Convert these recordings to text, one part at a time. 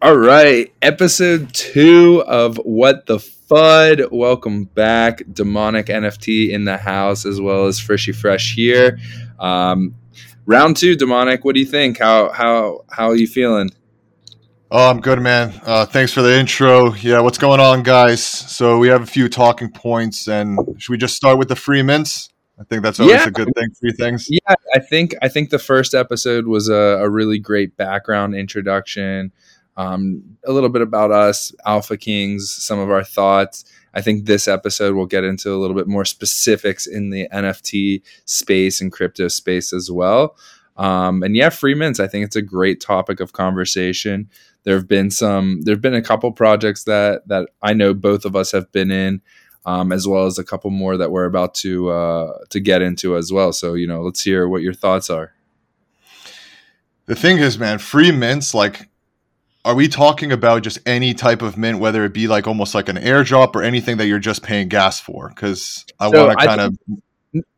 All right, episode two of What the Fud. Welcome back, Demonic NFT in the house, as well as Frishy Fresh here. Um, round two, Demonic. What do you think? How how how are you feeling? Oh, I'm good, man. Uh, thanks for the intro. Yeah, what's going on, guys? So we have a few talking points, and should we just start with the free mints? I think that's always Yeah. a good thing. Free things. Yeah, I think I think the first episode was a, a really great background introduction. Um, a little bit about us, Alpha Kings, some of our thoughts. I think this episode will get into a little bit more specifics in the NFT space and crypto space as well. Um, and yeah, free mints. I think it's a great topic of conversation. There have been some. There have been a couple projects that that I know both of us have been in um, as well as a couple more that we're about to uh, to get into as well. So you know, let's hear what your thoughts are. The thing is, man, free mints. Like, are we talking about just any type of mint, whether it be like almost like an airdrop or anything that you're just paying gas for? Because I So want to kind of.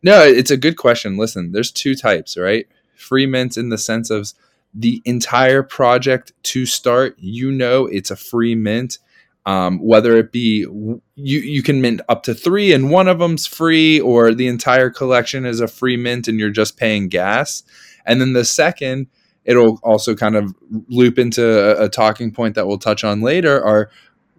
No, it's a good question. Listen, there's two types, right? Free mints in the sense of the entire project to start. You know, it's a free mint. Um, whether it be you, you can mint up to three and one of them's free, or the entire collection is a free mint and you're just paying gas. And then the second, it'll also kind of loop into a, a talking point that we'll touch on later. Are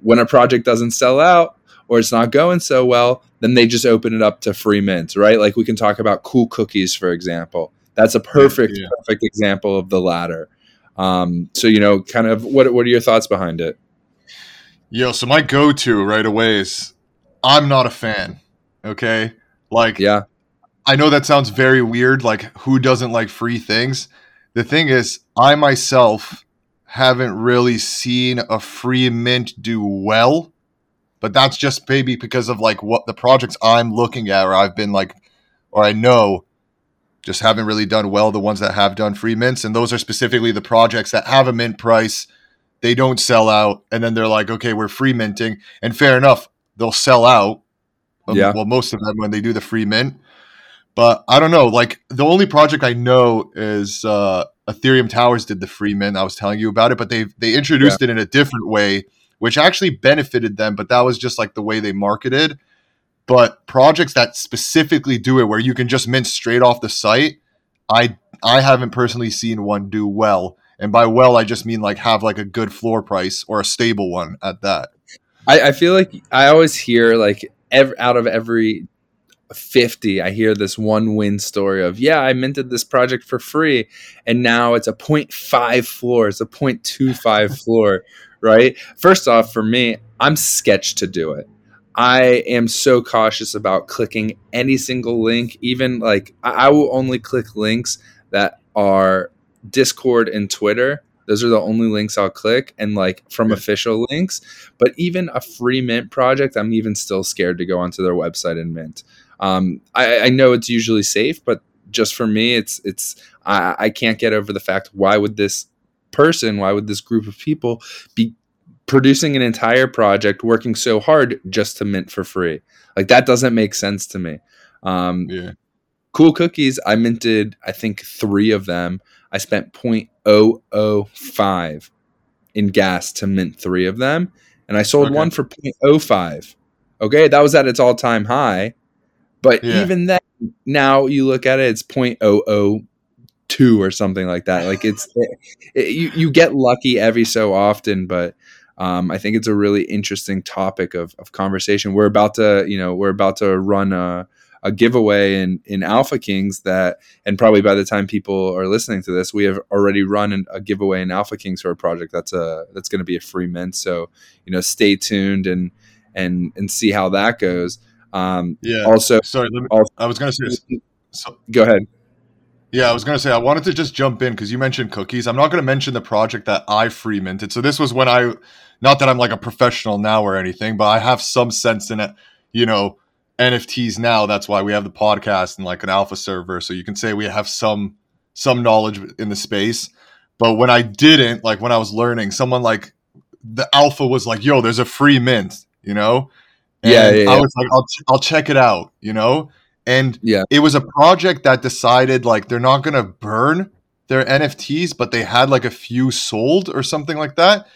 when a project doesn't sell out or it's not going so well, then they just open it up to free mints, right? Like we can talk about cool cookies, for example. That's a perfect, Yeah. perfect example of the latter. Um, so you know, kind of what what are your thoughts behind it? Yo, so my go-to right away is I'm not a fan. Okay, like Yeah, I know that sounds very weird. Like, who doesn't like free things? The thing is, I myself haven't really seen a free mint do well, but that's just maybe because of like what the projects I'm looking at, or I've been like, or I know, just haven't really done well. The ones that have done free mints, and those are specifically the projects that have a mint price. They don't sell out, and then they're like, okay, we're free minting, and fair enough, they'll sell out. Um, Yeah. Well, most of them when they do the free mint. But I don't know. Like the only project I know is uh, Ethereum Towers did the free mint. I was telling you about it, but they they introduced it in a different way, which actually benefited them. But that was just like the way they marketed. But projects that specifically do it, where you can just mint straight off the site, I I haven't personally seen one do well. And by well, I just mean like have like a good floor price or a stable one at that. I, I feel like I always hear like ev- out of every 50 i hear this one win story of yeah i minted this project for free and now it's a 0.5 floor it's a 0.25 floor right first off for me i'm sketched to do it i am so cautious about clicking any single link even like i, I will only click links that are discord and twitter those are the only links I'll click and like from Yeah. official links. But even a free mint project, I'm even still scared to go onto their website and mint. Um, I, I know it's usually safe, but just for me, it's it's I, I can't get over the fact why would this person, why would this group of people be producing an entire project, working so hard just to mint for free? Like that doesn't make sense to me. Um, Yeah. cool cookies i minted i think three of them i spent 0.005 in gas to mint three of them and i sold Okay. one for 0.05 okay that was at its all-time high but Yeah. even then now you look at it it's 0.002 or something like that like it's it, it- you, you get lucky every so often but um, I think it's a really interesting topic of, of conversation. We're about to, you know, we're about to run a, a giveaway in, in Alpha Kings that, and probably by the time people are listening to this, we have already run an, a giveaway in Alpha Kings for a project that's a that's going to be a free mint. So you know, stay tuned and and and see how that goes. Um, Yeah. also, Sorry, let me, also, I was gonna say. So, go ahead. Yeah, I was going to say, I wanted to just jump in because you mentioned cookies. I'm not going to mention the project that I free minted. So this was when I, not that I'm like a professional now or anything, but I have some sense in it, you know, NFTs now. That's why we have the podcast and like an alpha server. So you can say we have some, some knowledge in the space. But when I didn't, like when I was learning, someone like the alpha was like, yo, there's a free mint, you know? Yeah, And yeah, I was like, I'll, I'll check it out, you know? And Yeah. it was a project that decided like they're not going to burn their NFTs, but they had like a few sold or something like that.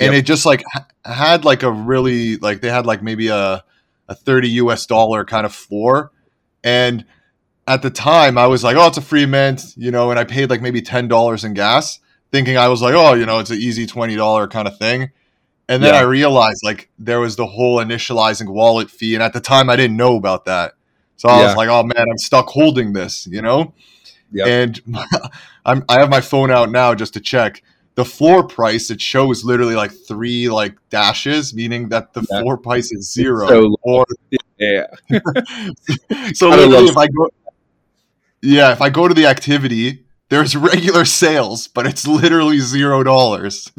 and Yep. it just like ha- had like a really like they had like maybe a a 30 US dollar kind of floor and at the time I was like oh it's a free mint you know and I paid like maybe $10 in gas thinking I was like oh you know it's an easy $20 kind of thing and then Yeah. I realized like there was the whole initializing wallet fee and at the time I didn't know about that so I Yeah. was like oh man I'm stuck holding this you know Yep. and I'm, I have my phone out now just to check the floor price. It shows literally like three like dashes, meaning that the Yeah. floor price is zero. so or yeah. so literally, if I go, yeah, if I go to the activity, there's regular sales, but it's literally zero dollars.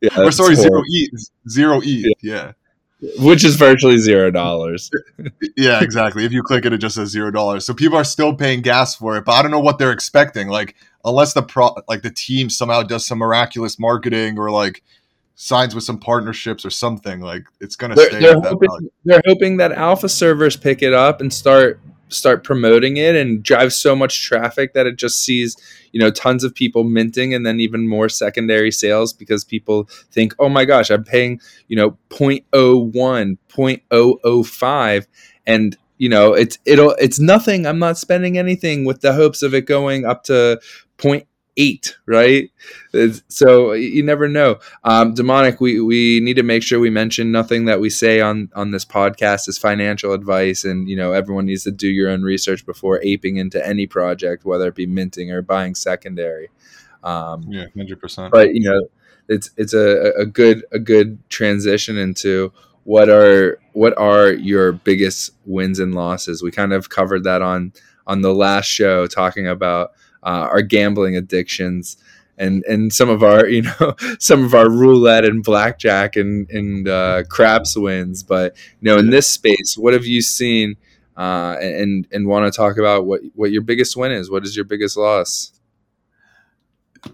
Yeah Or sorry, zero. ETH, zero ETH. Yeah. which is virtually zero dollars. yeah, exactly. If you click it, it just says zero dollars. So people are still paying gas for it, but I don't know what they're expecting. Like, unless the pro, like the team somehow does some miraculous marketing or like signs with some partnerships or something, like it's gonna They're, stay they're hoping, they're hoping that alpha servers pick it up and start start promoting it and drive so much traffic that it just sees you know tons of people minting and then even more secondary sales because people think oh my gosh i'm paying you know 0.01 0.005 and you know it's it'll it's nothing. I'm not spending anything with the hopes of it going up to 0.8 right? So you never know. Um, demonic we, we need to make sure we mention nothing that we say on on this podcast is financial advice and you know everyone needs to do your own research before aping into any project whether it be minting or buying secondary. Um, Yeah, hundred percent. but you know it's it's a, a good a good transition into what are what are your biggest wins and losses? We kind of covered that on on the last show talking about uh, our gambling addictions and and some of our you know some of our roulette and blackjack and and uh, craps wins but you know in this space what have you seen uh, and and want to talk about what what your biggest win is what is your biggest loss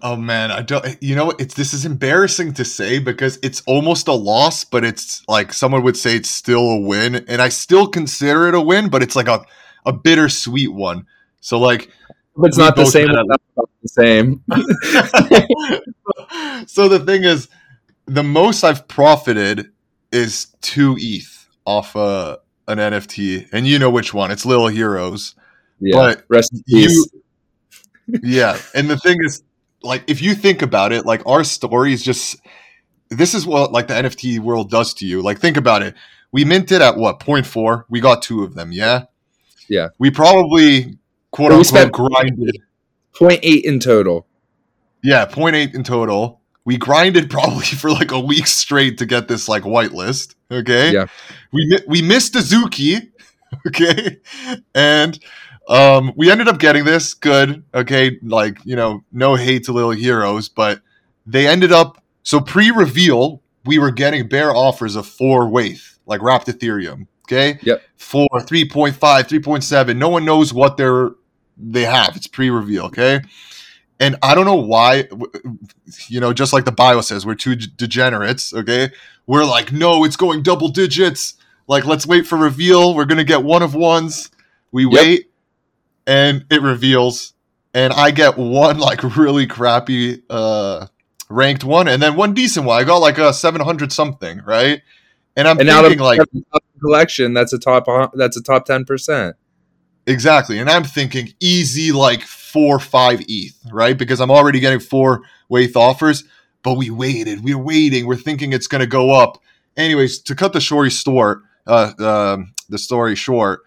Oh man, I don't. You know, it's this is embarrassing to say because it's almost a loss, but it's like someone would say it's still a win, and I still consider it a win, but it's like a a bittersweet one. So like, If it's not the same, it's not the same. so the thing is, the most I've profited is two ETH off uh, an NFT, and you know which one? It's Little Heroes. Yeah. But Rest in you peace. yeah and the thing is like if you think about it like our story is just this is what like the nft world does to you like think about it we minted at what 0.4 we got two of them yeah Yeah. we probably quote we unquote spent- grinded Point eight in total. yeah 0.8 in total we grinded probably for like a week straight to get this like whitelist okay Yeah. we we missed Azuki, okay, and um, we ended up getting this good, okay. Like you know, no hate to Little Heroes, but they ended up so pre-reveal we were getting bare offers of four WETH, like wrapped Ethereum, okay. Yep. Four, 3.5, 3.7. No one knows what they're they have. It's pre-reveal, okay. And I don't know why, you know, just like the bio says, we're two degenerates, okay? We're like, no, it's going double digits. Like, let's wait for reveal. We're gonna get one of ones. We Yep. wait, and it reveals, and I get one like really crappy uh ranked one, and then one decent one. I got like a seven hundred something, right? And I'm And out of thinking like collection, that's a top. That's a top ten percent. Exactly, and I'm thinking easy like four five ETH, right? Because I'm already getting four WETH offers, but we waited, we're waiting, we're thinking it's gonna go up. Anyways, to cut the story short, uh, um, the story short,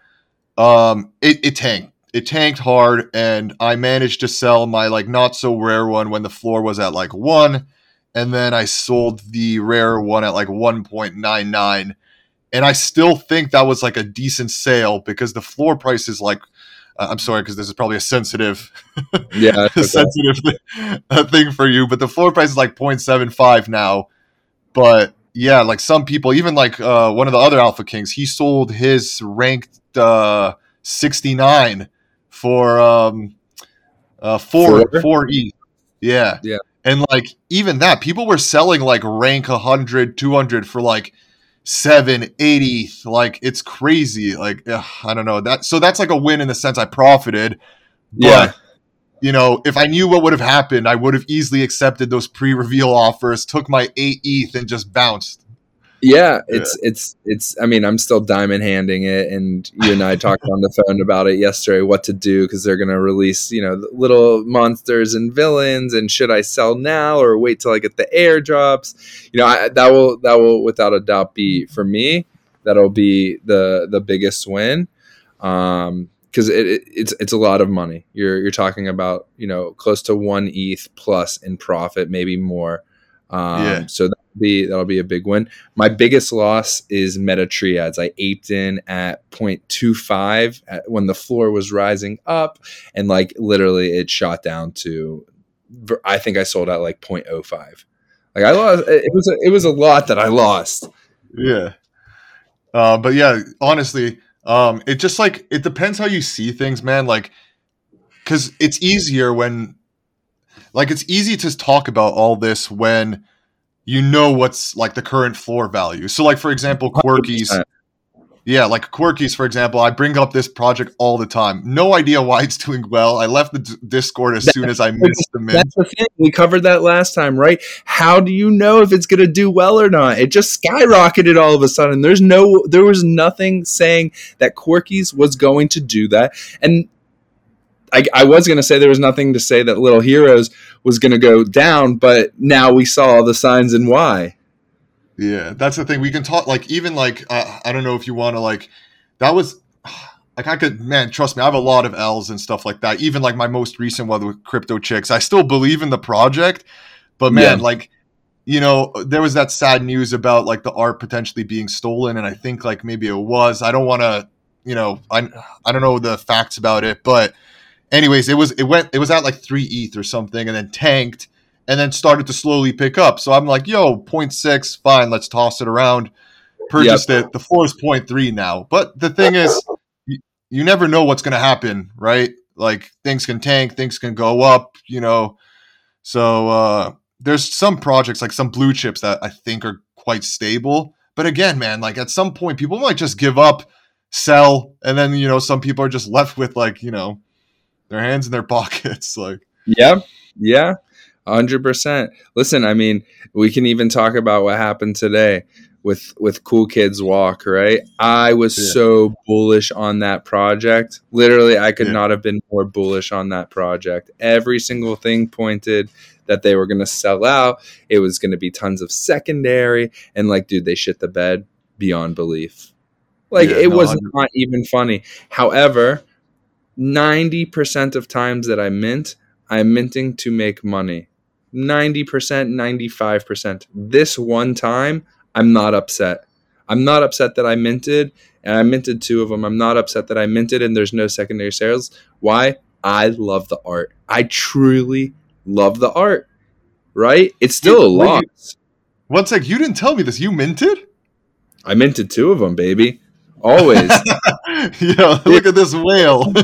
um, it, it tanked. It tanked hard, and I managed to sell my like not so rare one when the floor was at like one, and then I sold the rare one at like one point nine nine, and I still think that was like a decent sale because the floor price is like. Uh, I'm sorry because this is probably a sensitive Yeah, okay. sensitive thi- uh, thing for you, but the floor price is like 0.75 now. But yeah, like some people, even like uh, one of the other Alpha Kings, he sold his ranked uh, 69 for um, uh, four Four? four E. Yeah, Yeah. and like even that, people were selling like rank 100, 200 for like seven, 80. Like it's crazy. Like ugh, I don't know that. So that's like a win in the sense I profited. yeah. You know, if I knew what would have happened, I would have easily accepted those pre-reveal offers, took my eight ETH, and just bounced. Yeah, it's yeah. it's it's. I mean, I'm still diamond handing it, and you and I talked on the phone about it yesterday. What to do because they're gonna release, you know, little monsters and villains, and should I sell now or wait till I get the airdrops? You know, I, that will that will without a doubt be for me. That'll be the the biggest win. Um, because it, it, it's it's a lot of money. You're you're talking about you know close to one ETH plus in profit, maybe more. Um, yeah. So that'll be that'll be a big win. My biggest loss is Meta Triads. I aped in at 0.25 at, when the floor was rising up, and like literally it shot down to. I think I sold at like 0.05. Like I lost. It was a, it was a lot that I lost. Yeah. Uh, but yeah, honestly, um, it just like it depends how you see things, man. Like, because it's easier when, like, it's easy to talk about all this when you know what's like the current floor value. So, like for example, Quirkies. 100%. Yeah, like Quirkies, for example, I bring up this project all the time. No idea why it's doing well. I left the d- Discord as soon as I missed the. That's the thing. We covered that last time, right? How do you know if it's going to do well or not? It just skyrocketed all of a sudden. There's no, there was nothing saying that Quirkies was going to do that, and I, I was going to say there was nothing to say that Little Heroes was going to go down, but now we saw the signs and why. Yeah, that's the thing. We can talk like even like uh, I don't know if you want to like that was like I could man trust me. I have a lot of L's and stuff like that. Even like my most recent one with Crypto Chicks, I still believe in the project, but man, yeah. like you know there was that sad news about like the art potentially being stolen, and I think like maybe it was. I don't want to you know I I don't know the facts about it, but anyways, it was it went it was at like three ETH or something, and then tanked and then started to slowly pick up. So I'm like, yo, 0.6, fine, let's toss it around. Purchased yep. it. The floor is 0.3 now. But the thing is, you, you never know what's going to happen, right? Like things can tank, things can go up, you know. So uh, there's some projects, like some blue chips, that I think are quite stable. But again, man, like at some point, people might just give up, sell, and then you know some people are just left with like you know their hands in their pockets. Like, yeah, yeah. Hundred percent. Listen, I mean, we can even talk about what happened today with with Cool Kids Walk, right? I was yeah. so bullish on that project. Literally, I could yeah. not have been more bullish on that project. Every single thing pointed that they were going to sell out. It was going to be tons of secondary, and like, dude, they shit the bed beyond belief. Like, yeah, it no, was not even funny. However, ninety percent of times that I mint, I'm minting to make money. 90%, 95%. This one time, I'm not upset. I'm not upset that I minted, and I minted two of them. I'm not upset that I minted and there's no secondary sales. Why? I love the art. I truly love the art. Right? It's still a loss. One sec, you didn't tell me this. You minted? I minted two of them, baby. Always. Yo, look at this whale.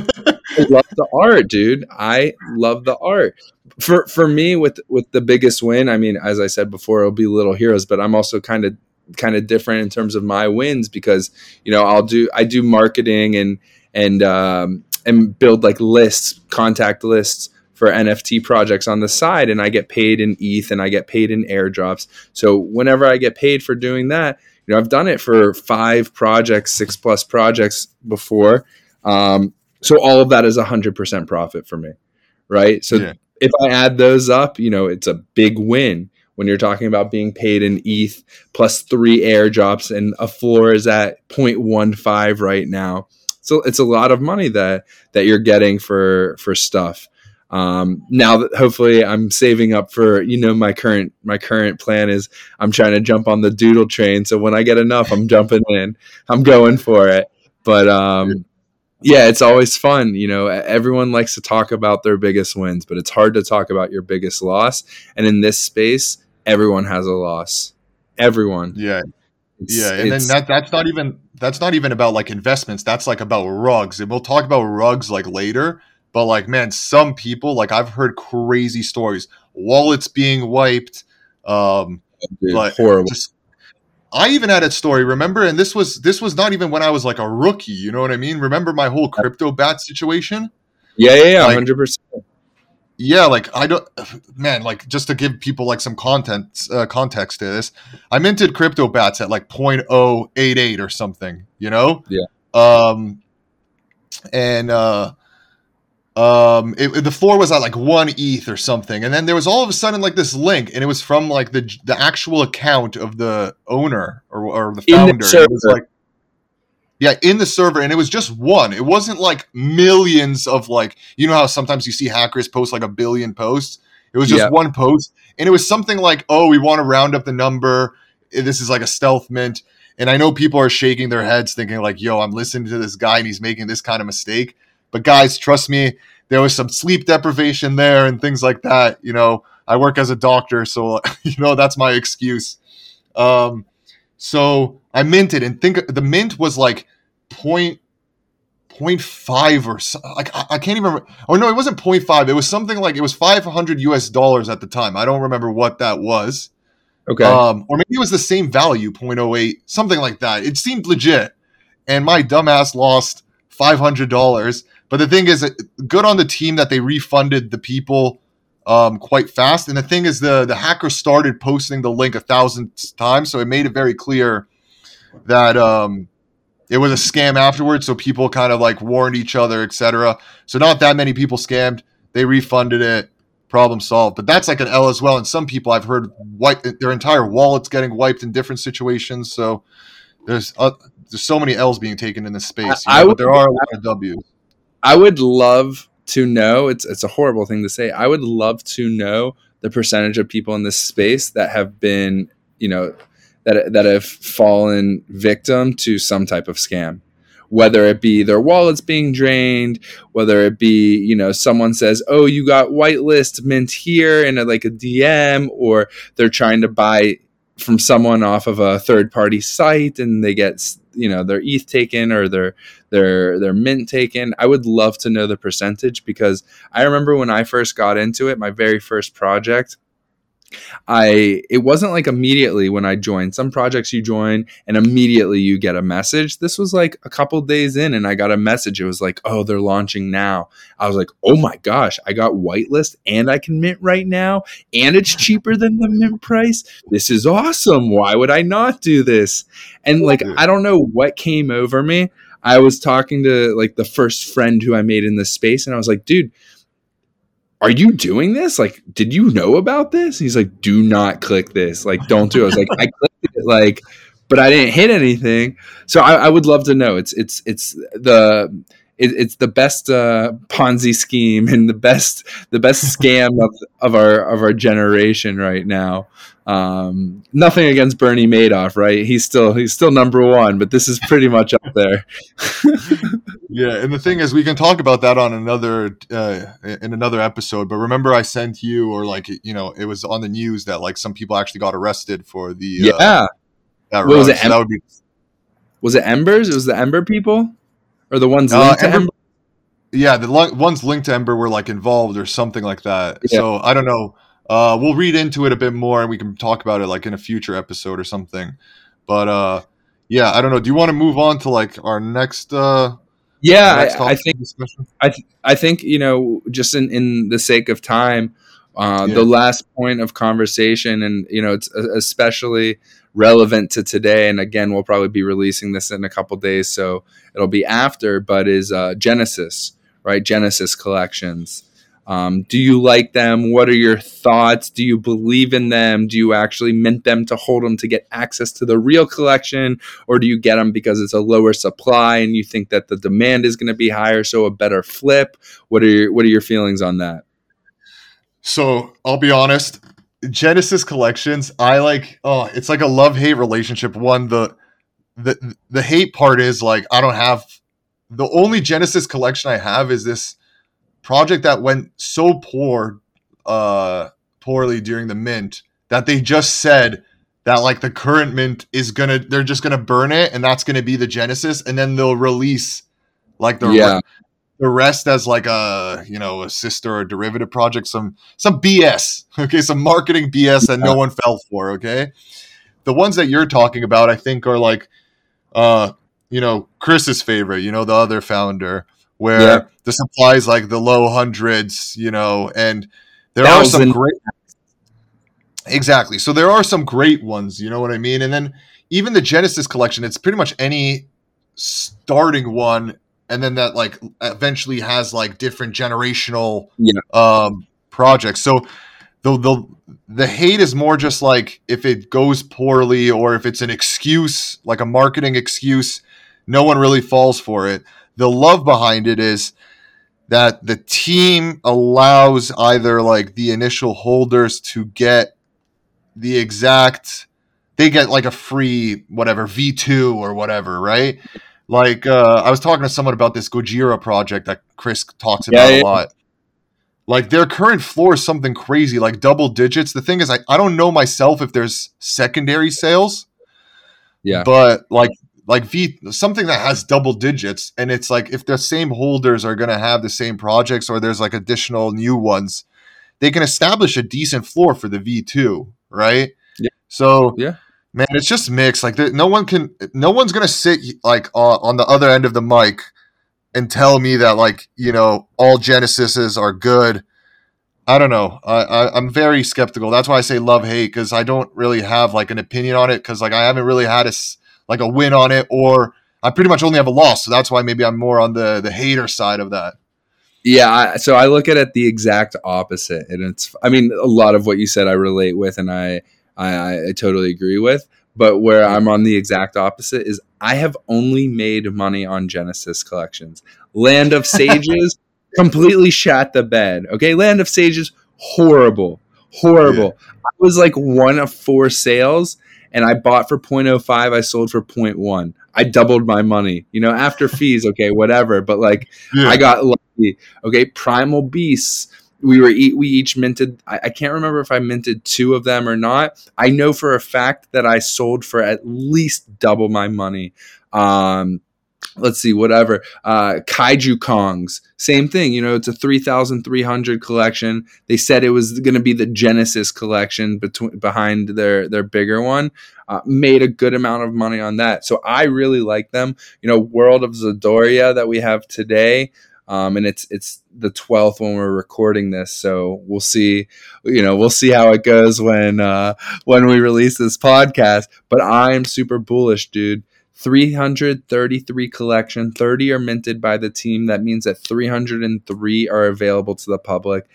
I love the art, dude. I love the art. For for me, with with the biggest win, I mean, as I said before, it'll be Little Heroes, but I'm also kind of kind of different in terms of my wins because you know I'll do I do marketing and and um, and build like lists, contact lists for NFT projects on the side, and I get paid in ETH and I get paid in airdrops. So whenever I get paid for doing that, you know, I've done it for five projects, six plus projects before. Um, so all of that is 100% profit for me, right? So yeah. if I add those up, you know, it's a big win when you're talking about being paid in ETH plus three airdrops and a floor is at 0.15 right now. So it's a lot of money that that you're getting for for stuff. Um, now that hopefully I'm saving up for you know my current my current plan is I'm trying to jump on the doodle train. So when I get enough, I'm jumping in. I'm going for it. But um, yeah, it's always fun. You know, everyone likes to talk about their biggest wins, but it's hard to talk about your biggest loss. And in this space, everyone has a loss. Everyone. Yeah. It's, yeah, and then that that's not even that's not even about like investments. That's like about rugs. And we'll talk about rugs like later. But like, man, some people like I've heard crazy stories. Wallets being wiped. Um, Dude, horrible. Just I even had a story, remember? And this was this was not even when I was like a rookie. You know what I mean? Remember my whole crypto bat situation? Yeah, yeah, yeah, hundred percent. yeah, like I don't, man, like just to give people like some content uh, context to this, I minted CryptoBatz at like 0.088 or something, you know? Yeah. Um, and uh, um, it, the floor was at like one ETH or something, and then there was all of a sudden like this link, and it was from like the the actual account of the owner or, or the founder. The it was like yeah, in the server, and it was just one. It wasn't like millions of like you know how sometimes you see hackers post like a billion posts. It was just Yeah. one post, and it was something like, "Oh, we want to round up the number. This is like a stealth mint." And I know people are shaking their heads, thinking like, "Yo, I'm listening to this guy, and he's making this kind of mistake." But guys, trust me, there was some sleep deprivation there and things like that. You know, I work as a doctor, so you know that's my excuse. Um, so I minted, and think the mint was like point point five or so, like I, I can't even remember. Oh no, it wasn't point five. It was something like it was five hundred US dollars at the time. I don't remember what that was. Okay. Um, or maybe it was the same value, 0.08, something like that. It seemed legit. And my dumbass lost $500. But the thing is, good on the team that they refunded the people um, quite fast. And the thing is, the, the hacker started posting the link a thousand times. So it made it very clear that um, it was a scam afterwards. So people kind of like warned each other, etc. So not that many people scammed. They refunded it problem solved. But that's like an L as well. And some people I've heard wipe their entire wallets getting wiped in different situations. So there's uh, there's so many L's being taken in this space. I- I you know, would- but there are a lot of W's. I would love to know. It's it's a horrible thing to say. I would love to know the percentage of people in this space that have been, you know, that that have fallen victim to some type of scam. Whether it be their wallets being drained, whether it be you know someone says, "Oh, you got whitelist mint here," in a, like a DM, or they're trying to buy from someone off of a third party site and they get you know their ETH taken or their their their mint taken. I would love to know the percentage because I remember when I first got into it, my very first project, I it wasn't like immediately when I joined. Some projects you join and immediately you get a message. This was like a couple days in and I got a message. It was like, "Oh, they're launching now." I was like, "Oh my gosh, I got whitelist and I can mint right now and it's cheaper than the mint price. This is awesome. Why would I not do this?" And like I don't know what came over me. I was talking to like the first friend who I made in this space, and I was like, dude, are you doing this? Like, did you know about this? He's like, do not click this. Like, don't do it. I was like, I clicked it, like, but I didn't hit anything. So I, I would love to know. It's it's it's the it, it's the best uh, Ponzi scheme and the best the best scam of, of our of our generation right now. Um, nothing against Bernie Madoff, right? He's still he's still number one, but this is pretty much up there. Yeah, and the thing is, we can talk about that on another uh, in another episode. But remember, I sent you, or like you know, it was on the news that like some people actually got arrested for the uh, yeah, that What was it, So that would be was it Embers? It was the Ember people, or the ones Uh, linked to Ember- Ember? yeah, the li- ones linked to Ember were like involved or something like that. Yeah. So I don't know. Uh, we'll read into it a bit more, and we can talk about it like in a future episode or something. But uh, yeah, I don't know. Do you want to move on to like our next? Uh, Yeah, next I, I think discussion? I think you know, just in, in the sake of time, uh, Yeah. the last point of conversation, and you know, it's uh, especially relevant to today. And again, we'll probably be releasing this in a couple days, so it'll be after. But is uh, Genesis right? Genesis collections. Um, do you like them? What are your thoughts? Do you believe in them? Do you actually mint them to hold them to get access to the real collection, or do you get them because it's a lower supply and you think that the demand is going to be higher, so a better flip? What are your What are your feelings on that? So I'll be honest, Genesis collections, I like. Oh, it's like a love hate relationship. One, the the the hate part is like I don't have the only Genesis collection I have is this project that went so poor, uh, poorly during the mint that they just said that like the current mint is gonna they're just gonna burn it and that's gonna be the Genesis and then they'll release like the Yeah. the rest as like a you know a sister or derivative project some some bs okay? Some marketing bs that no one fell for okay? The ones that you're talking about i think are like uh you know chris's favorite you know the other founder where Yeah. the supply is like the low hundreds, you know, and there Thousand. are some great Exactly. So there are some great ones, you know what I mean? And then even the Genesis collection, it's pretty much any starting one and then that like eventually has like different generational Yeah. um projects. So the the the hate is more just like if it goes poorly or if it's an excuse, like a marketing excuse, no one really falls for it. The love behind it is that the team allows either like the initial holders to get the exact they get like a free whatever V2 or whatever, right? Like uh I was talking to someone about this Gojira project that Chris talks Yeah, about yeah. a lot. Like their current floor is something crazy, like double digits. The thing is I, I don't know myself if there's secondary sales, Yeah. but like like V something that has double digits and it's like if the same holders are going to have the same projects or there's like additional new ones, they can establish a decent floor for the V2, right? Yeah. So Yeah. man, it's just mixed. Like there, no one can, no one's gonna sit like on, on the other end of the mic and tell me that like you know all Genesises are good. I don't know. I, I I'm very skeptical. That's why I say love hate because I don't really have like an opinion on it because like I haven't really had a s- like a win on it or I pretty much only have a loss. So that's why maybe I'm more on the the hater side of that. Yeah, I, so I look at it the exact opposite, and it's. I mean, a lot of what you said I relate with, and I, I, I totally agree with. But where I'm on the exact opposite is I have only made money on Genesis collections. Land of Sages completely shat the bed. Okay, Land of Sages horrible, horrible. I was like one of four sales, and I bought for 0.05. I sold for 0.1. I doubled my money. You know, after fees, okay, whatever. But like. Yeah. I got lucky. Okay, Primal Beasts. We were e- we each minted. I, I can't remember if I minted two of them or not. I know for a fact that I sold for at least double my money. Um, let's see, whatever. Uh, Kaiju Kongs, same thing. You know, it's a three thousand three hundred collection. They said it was going to be the Genesis collection between behind their their bigger one. Uh, made a good amount of money on that. So I really like them. You know, World of Zadoria that we have today. Um, and it's it's the twelfth when we're recording this, so we'll see. You know, we'll see how it goes when uh, when we release this podcast. But I'm super bullish, dude. 333 collection, 30 are minted by the team. That means that 303 are available to the public.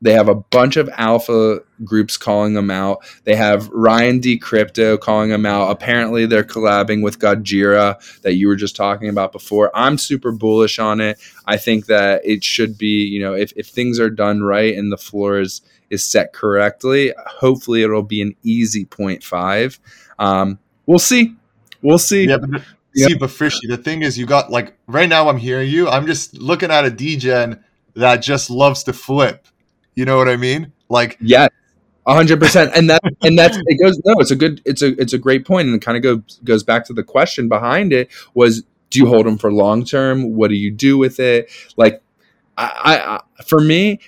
They have a bunch of alpha groups calling them out. They have Ryan D Crypto calling them out. Apparently, they're collabing with Gojira that you were just talking about before. I'm super bullish on it. I think that it should be, you know, if, if things are done right and the floor is, is set correctly, hopefully it'll be an easy 0.5. Um, we'll see. We'll see. Yeah, but, Yeah. see, but Frishy, the thing is, you got like right now. I'm hearing you. I'm just looking at a degen that just loves to flip. You know what I mean? Like, Yeah, hundred percent, and that and that's it goes. No, it's a good, it's a it's a great point, and it kind of goes goes back to the question behind it was, do you hold them for long term? What do you do with it? Like, I, I, I for me,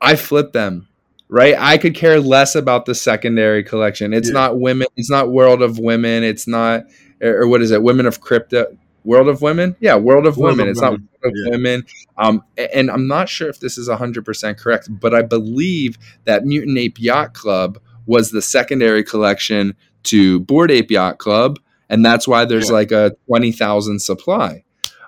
I flip them. Right, I could care less about the secondary collection. It's Yeah. not women. It's not World of Women. It's not, or, what is it? Women of Crypto. World of Women. Yeah, World of World Women. of it's Women. not World of Yeah. Women. Um, and I'm not sure if this is 100% correct, but I believe that Mutant Ape Yacht Club was the secondary collection to Bored Ape Yacht Club, and that's why there's Yeah. like a 20,000 supply.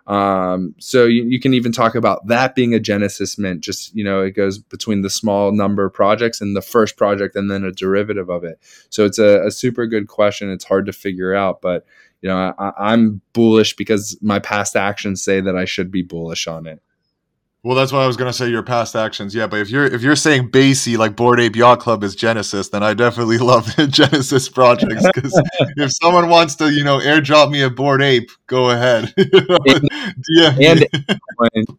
Um, so you, you can even talk about that being a Genesis mint. Just you know, it goes between the small number of projects and the first project, and then a derivative of it. So it's a, a super good question. It's hard to figure out, but you know, I, I'm bullish because my past actions say that I should be bullish on it. Well, that's why I was gonna say your past actions. Yeah, but if you're if you're saying Basie like Bored Ape Yacht Club is Genesis, then I definitely love the Genesis projects. Because if someone wants to, you know, airdrop me a Bored Ape, go ahead. yeah, and Apecoin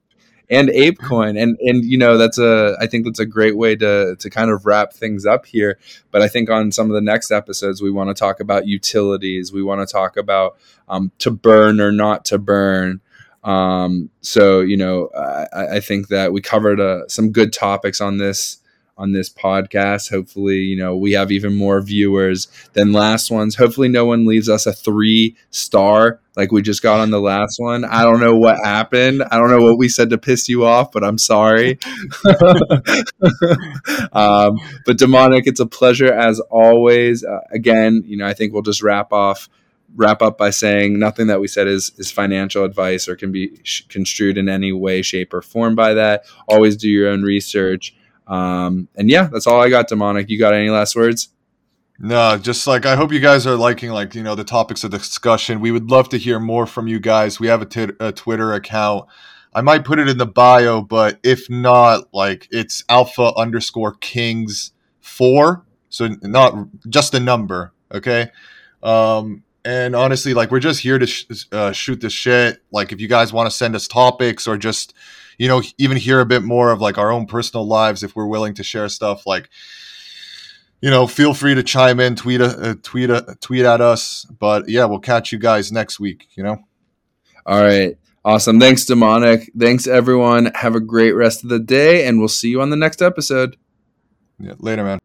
and ApeCoin, and and you know that's a I think that's a great way to to kind of wrap things up here. But I think on some of the next episodes we want to talk about utilities. We want to talk about um, to burn or not to burn. Um, so you know I, I think that we covered uh, some good topics on this on this podcast. Hopefully, you know, we have even more viewers than last ones. Hopefully, no one leaves us a three star like we just got on the last one. I don't know what happened. I don't know what we said to piss you off, but I'm sorry. um, but demonic, it's a pleasure as always. Uh, again, you know, I think we'll just wrap off wrap up by saying nothing that we said is is financial advice or can be sh- construed in any way shape or form by that always do your own research um, and yeah, that's all I got, demonic. You got any last words? No, just like I hope you guys are liking like you know the topics of discussion. We would love to hear more from you guys. We have a, t- a Twitter account. I might put it in the bio, but if not, like it's alpha underscore kings four. So not just a number, okay? Um, and honestly, like we're just here to sh- uh, shoot the shit. Like if you guys want to send us topics or just you know, even hear a bit more of like our own personal lives if we're willing to share stuff like you know, feel free to chime in, tweet a, uh, tweet a, tweet at us. But yeah, we'll catch you guys next week, you know. All right. Awesome. Thanks demonic. Thanks everyone. Have a great rest of the day and we'll see you on the next episode. Yeah, later man.